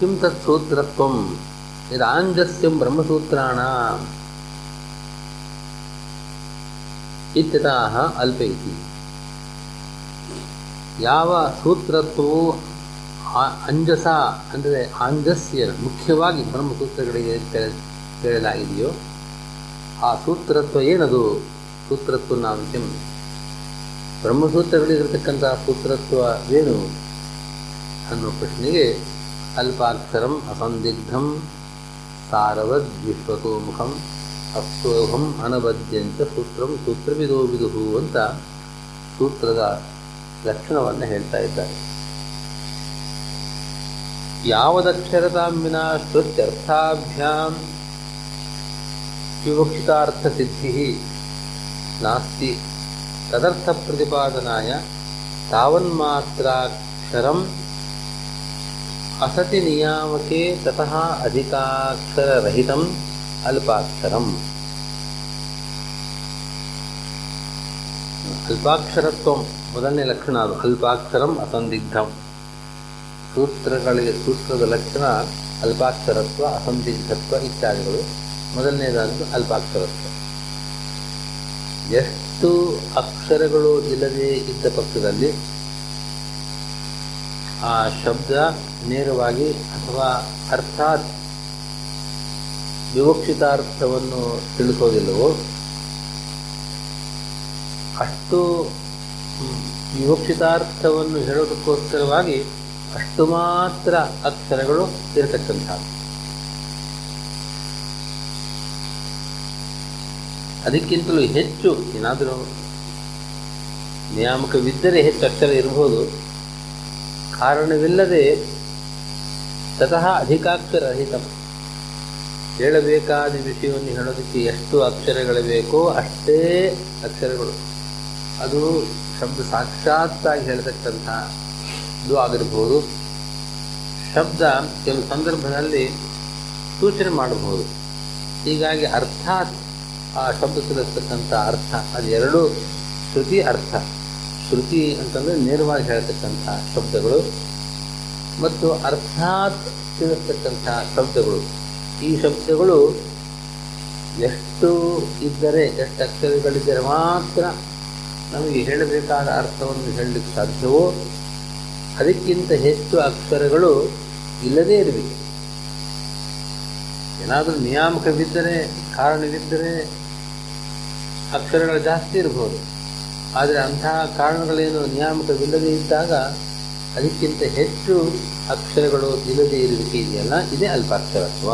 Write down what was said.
ಕಿಂ ತತ್ ಸೂತ್ರತ್ವ ಇದಾಂಜಸ್ಯಂ ಬ್ರಹ್ಮಸೂತ್ರಣ ಇತ್ಯತಃ ಅಲ್ಪೆ ಇತಿ ಯಾವ ಸೂತ್ರತ್ವವು ಅಂಜಸ ಅಂದರೆ ಆಂಜಸ್ಯ ಮುಖ್ಯವಾಗಿ ಬ್ರಹ್ಮಸೂತ್ರಗಳಿಗೆ ಹೇಳಲಾಗಿದೆಯೋ ಆ ಸೂತ್ರತ್ವ ಏನದು? ಸೂತ್ರತ್ವ ನಾಂಶಂ ಸೂತ್ರತ್ವ ಏನು? ಅನ್ನೋ ಪ್ರಶ್ನೆಗೆ ಅಲ್ಪಾಕ್ಷರಂ ಅಸಂದಿಗ್ಧಂ ಸಾರವದ್ ವಿಶ್ವತೋಮುಖಂ ಅಸ್ತೋಹಂ ಅನಬದ್ಯಂತ ಸೂತ್ರಂ ಸೂತ್ರವಿದೋ ವಿದುಹು ಅಂತ ಸೂತ್ರದ ಲಕ್ಷಣವನ್ನು ಹೇಳ್ತಾ ಇದ್ದಾರೆ ಯಾವದಕ್ಷರತಾಂ ವಿನಾ ಶ್ರುತ್ಯರ್ಥಾಭ್ಯಾಂ ವಿವಕ್ಷಿತಾರ್ಥಸಿದ್ಧಿ ನಾಸ್ತಿ ತದರ್ಥ ಪ್ರತಿಪಾದನಾಯ ತಾವನ್ಮಾತ್ರಾಕ್ಷರಂ ಅಸತಿ ನಿಯಾಮಕೆ ತತಃ ಅಧಿಕಾಕ್ಷರರಹಿತಂ ಅಲ್ಪಾಕ್ಷರಂ. ಅಲ್ಪಾಕ್ಷರತ್ವ, ಮೊದಲನೇ ಲಕ್ಷಣ ಅದು. ಅಲ್ಪಾಕ್ಷರಂ ಅಸಂದಿಗ್ಧಂ. ಸೂತ್ರಗಳಿಗೆ, ಸೂತ್ರದ ಲಕ್ಷಣ ಅಲ್ಪಾಕ್ಷರತ್ವ, ಅಸಂದಿಗ್ಧತ್ವ ಇತ್ಯಾದಿಗಳು. ಮೊದಲನೇದಾದ್ದು ಅಲ್ಪಾಕ್ಷರತ್ವ. ಎಷ್ಟು ಅಕ್ಷರಗಳು ಇಲ್ಲದೆ ಇದ್ದ ಪಕ್ಷದಲ್ಲಿ ಆ ಶಬ್ದ ನೇರವಾಗಿ ಅಥವಾ ಅರ್ಥಾತ್ ವಿವಕ್ಷಿತಾರ್ಥವನ್ನು ತಿಳಿಸೋದಿಲ್ಲವೋ? ಅಷ್ಟು ವಿವಕ್ಷಿತಾರ್ಥವನ್ನು ಹೇಳೋದಕ್ಕೋಸ್ಕರವಾಗಿ ಅಷ್ಟು ಮಾತ್ರ ಅಕ್ಷರಗಳು ಇರತಕ್ಕಂಥ ಅದಕ್ಕಿಂತಲೂ ಹೆಚ್ಚು ಏನಾದರೂ ನಿಯಾಮಕವಿದ್ದರೆ ಹೆಚ್ಚು ಅಕ್ಷರ ಇರಬಹುದು ಕಾರಣವಿಲ್ಲದೆ ತತಃ ಅಧಿಕಾಕ್ಷರ ರಹಿತ ಹೇಳಬೇಕಾದ ವಿಷಯವನ್ನು ಹೇಳೋದಕ್ಕೆ ಎಷ್ಟು ಅಕ್ಷರಗಳು ಬೇಕೋ ಅಷ್ಟೇ ಅಕ್ಷರಗಳು. ಅದು ಶಬ್ದ ಸಾಕ್ಷಾತ್ತಾಗಿ ಇದು ಆಗಿರ್ಬೋದು. ಶಬ್ದ ಕೆಲವು ಸಂದರ್ಭದಲ್ಲಿ ಸೂಚನೆ ಮಾಡಬಹುದು. ಹೀಗಾಗಿ ಅರ್ಥಾತ್ ಆ ಶಬ್ದ ತಿಳಿಸ್ತಕ್ಕಂಥ ಅರ್ಥ ಅದೆರಡು ಶ್ರುತಿ ಅರ್ಥ. ಶ್ರುತಿ ಅಂತಂದರೆ ನೇರವಾಗಿ ಹೇಳ್ತಕ್ಕಂಥ ಶಬ್ದಗಳು ಮತ್ತು ಅರ್ಥಾತ್ ತಿಳಿಸ್ತಕ್ಕಂಥ ಶಬ್ದಗಳು. ಈ ಶಬ್ದಗಳು ಎಷ್ಟು ಇದ್ದರೆ, ಎಷ್ಟು ಅಕ್ಷರಗಳಿದ್ದರೆ ಮಾತ್ರ ನಮಗೆ ಹೇಳಬೇಕಾದ ಅರ್ಥವನ್ನು ಹೇಳಲಿಕ್ಕೆ ಸಾಧ್ಯವೋ? ಅದಕ್ಕಿಂತ ಹೆಚ್ಚು ಅಕ್ಷರಗಳು ಇಲ್ಲದೇ ಇರಬೇಕು. ಏನಾದರೂ ನಿಯಾಮಕವಿದ್ದರೆ, ಕಾರಣವಿದ್ದರೆ ಅಕ್ಷರಗಳು ಜಾಸ್ತಿ ಇರಬಹುದು ಆದರೆ ಅಂತಹ ಕಾರಣಗಳೇನು ನಿಯಾಮಕವಿಲ್ಲದೇ ಇದ್ದಾಗ ಅದಕ್ಕಿಂತ ಹೆಚ್ಚು ಅಕ್ಷರಗಳು ಇಲ್ಲದೇ ಇರುವಿಕೆ ಇದೆಯಲ್ಲ? ಇದೇ ಅಲ್ಪಾಕ್ಷರತ್ವ.